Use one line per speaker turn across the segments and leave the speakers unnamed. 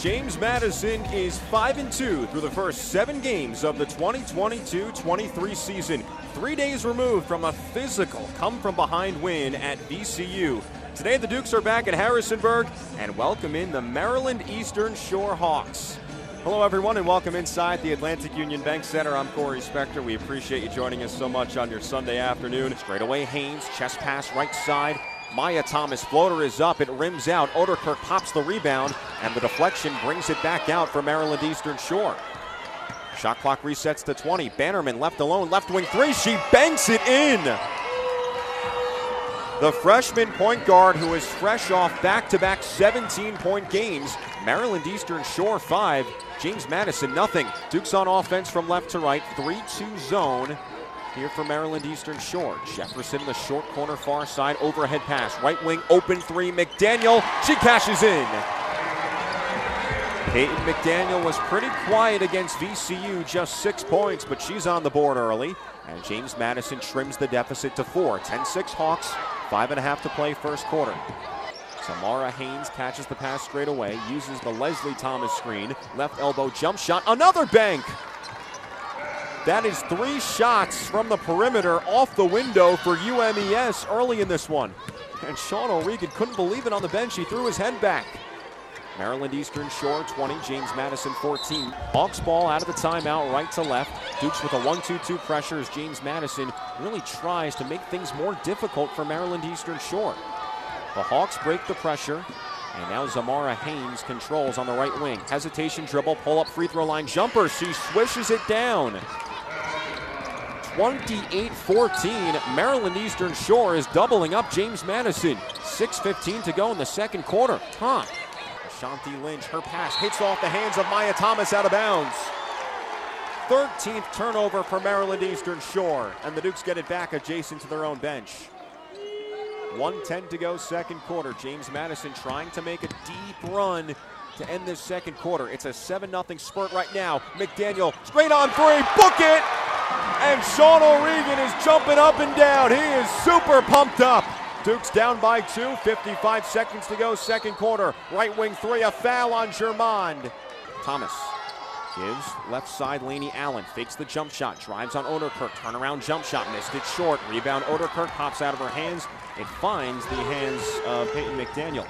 James Madison is 5 and 2 through the first seven games of the 2022 23 season. Three days removed from a physical come from behind win at VCU. Today, the Dukes are back at Harrisonburg and welcome in the Maryland Eastern Shore Hawks. Hello, everyone, and welcome inside the Atlantic Union Bank Center. I'm Corey Spector. We appreciate you joining us so much on your Sunday afternoon. Straight away, Haynes, chest pass right side. Maya Thomas floater is up. It rims out. Ouderkirk pops the rebound, and the deflection brings it back out for Maryland Eastern Shore. Shot clock resets to 20. Bannerman left alone, left wing three. She banks it in. The freshman point guard who is fresh off back to back 17 point games. Maryland Eastern Shore 5, James Madison nothing. Dukes on offense from left to right, 3 2 zone here for Maryland Eastern Shore. Jefferson the short corner far side, overhead pass. Right wing open three. McDaniel, she cashes in. Peyton McDaniel was pretty quiet against VCU, just six points, but she's on the board early. And James Madison trims the deficit to four. 10 6 Hawks, five and a half to play first quarter. Zamara Haynes catches the pass straight away, uses the Leslie Thomas screen, left elbow jump shot, another bank. That is three shots from the perimeter off the window for UMES early in this one. And Sean O'Regan couldn't believe it on the bench. He threw his head back. Maryland Eastern Shore 20, James Madison 14. Hawks ball out of the timeout, right to left. Dukes with a 1 2 2 pressure as James Madison really tries to make things more difficult for Maryland Eastern Shore. The Hawks break the pressure, and now Zamara Haynes controls on the right wing. Hesitation dribble, pull up free throw line jumper. She swishes it down. 28 14. Maryland Eastern Shore is doubling up James Madison. 6.15 to go in the second quarter. Tom. Ashanti Lynch, her pass hits off the hands of Maya Thomas out of bounds. 13th turnover for Maryland Eastern Shore, and the Dukes get it back adjacent to their own bench. 110 to go, second quarter. James Madison trying to make a deep run to end this second quarter. It's a 7 0 spurt right now. McDaniel straight on three, book it! And Sean O'Regan is jumping up and down. He is super pumped up. Dukes down by two, 55 seconds to go, second quarter. Right wing three, a foul on Germond. Thomas gives left side Laney Allen, fakes the jump shot, drives on Ouderkirk, turnaround jump shot, missed it short. Rebound Ouderkirk pops out of her hands. It finds the hands of Peyton McDaniel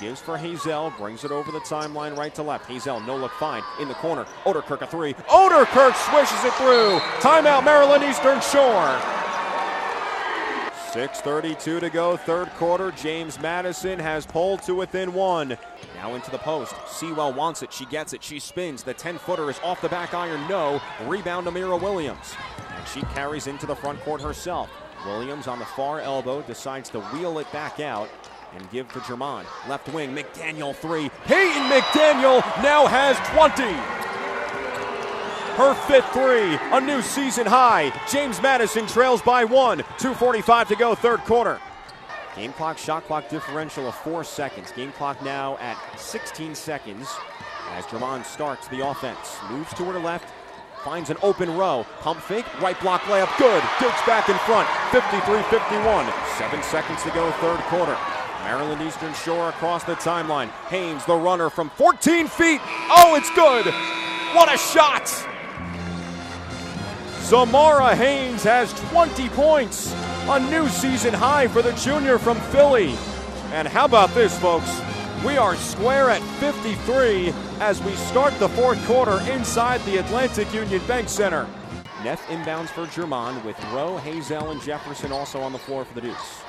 gives for Hazel, brings it over the timeline right to left. Hazel, no look fine in the corner. Ouderkirk a three. Ouderkirk swishes it through. Timeout, Maryland Eastern Shore. 6.32 to go, third quarter. James Madison has pulled to within one. Now into the post. Sewell wants it. She gets it. She spins. The 10 footer is off the back iron. No. Rebound, Amira Williams. And she carries into the front court herself. Williams on the far elbow decides to wheel it back out and give to Germond. Left wing, McDaniel three. Peyton McDaniel now has 20. Her fifth three, a new season high. James Madison trails by one. 2.45 to go, third quarter. Game clock, shot clock differential of four seconds. Game clock now at 16 seconds as Germond starts the offense. Moves to her left, finds an open Rowe. Pump fake, right block layup, good. Dukes back in front, 53 51. Seven seconds to go, third quarter. Maryland Eastern Shore across the timeline. Haynes, the runner from 14 feet. Oh, it's good. What a shot. Zamara Haynes has 20 points, a new season high for the junior from Philly. And how about this, folks? We are square at 53 as we start the fourth quarter inside the Atlantic Union Bank Center. Neff inbounds for Germond with Rowe, Hazel, and Jefferson also on the floor for the Dukes.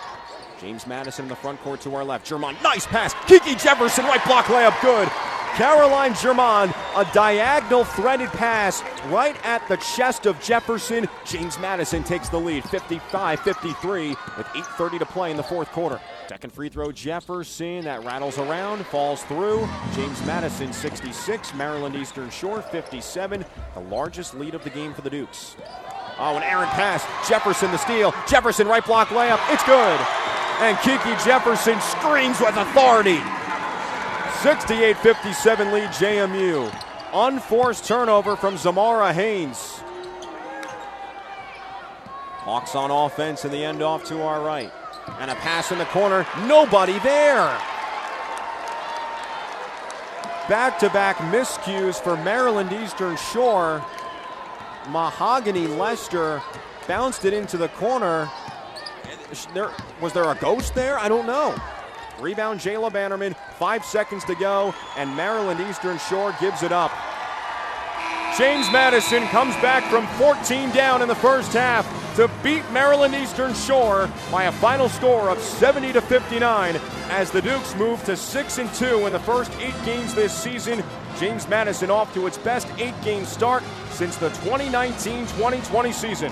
James Madison in the front court to our left. Germond, nice pass. Kiki Jefferson, right block layup, good. Caroline Germond, a diagonal threaded pass right at the chest of Jefferson. James Madison takes the lead, 55 53, with 8.30 to play in the fourth quarter. Second free throw, Jefferson. That rattles around, falls through. James Madison, 66. Maryland Eastern Shore, 57. The largest lead of the game for the Dukes. Oh, an errant pass. Jefferson the steal. Jefferson right block layup. It's good. And Kiki Jefferson screams with authority. 68 57 lead JMU. Unforced turnover from Zamara Haynes. Hawks on offense in the end off to our right. And a pass in the corner. Nobody there. back to back miscues for Maryland Eastern Shore. Mahogany Lester bounced it into the corner. There, was there a ghost there? I don't know. Rebound Jayla Bannerman, five seconds to go, and Maryland Eastern Shore gives it up. James Madison comes back from 14 down in the first half to beat Maryland Eastern Shore by a final score of 70 to 59 as the Dukes move to 6 and 2 in the first 8 games this season. James Madison off to its best 8-game start since the 2019-2020 season.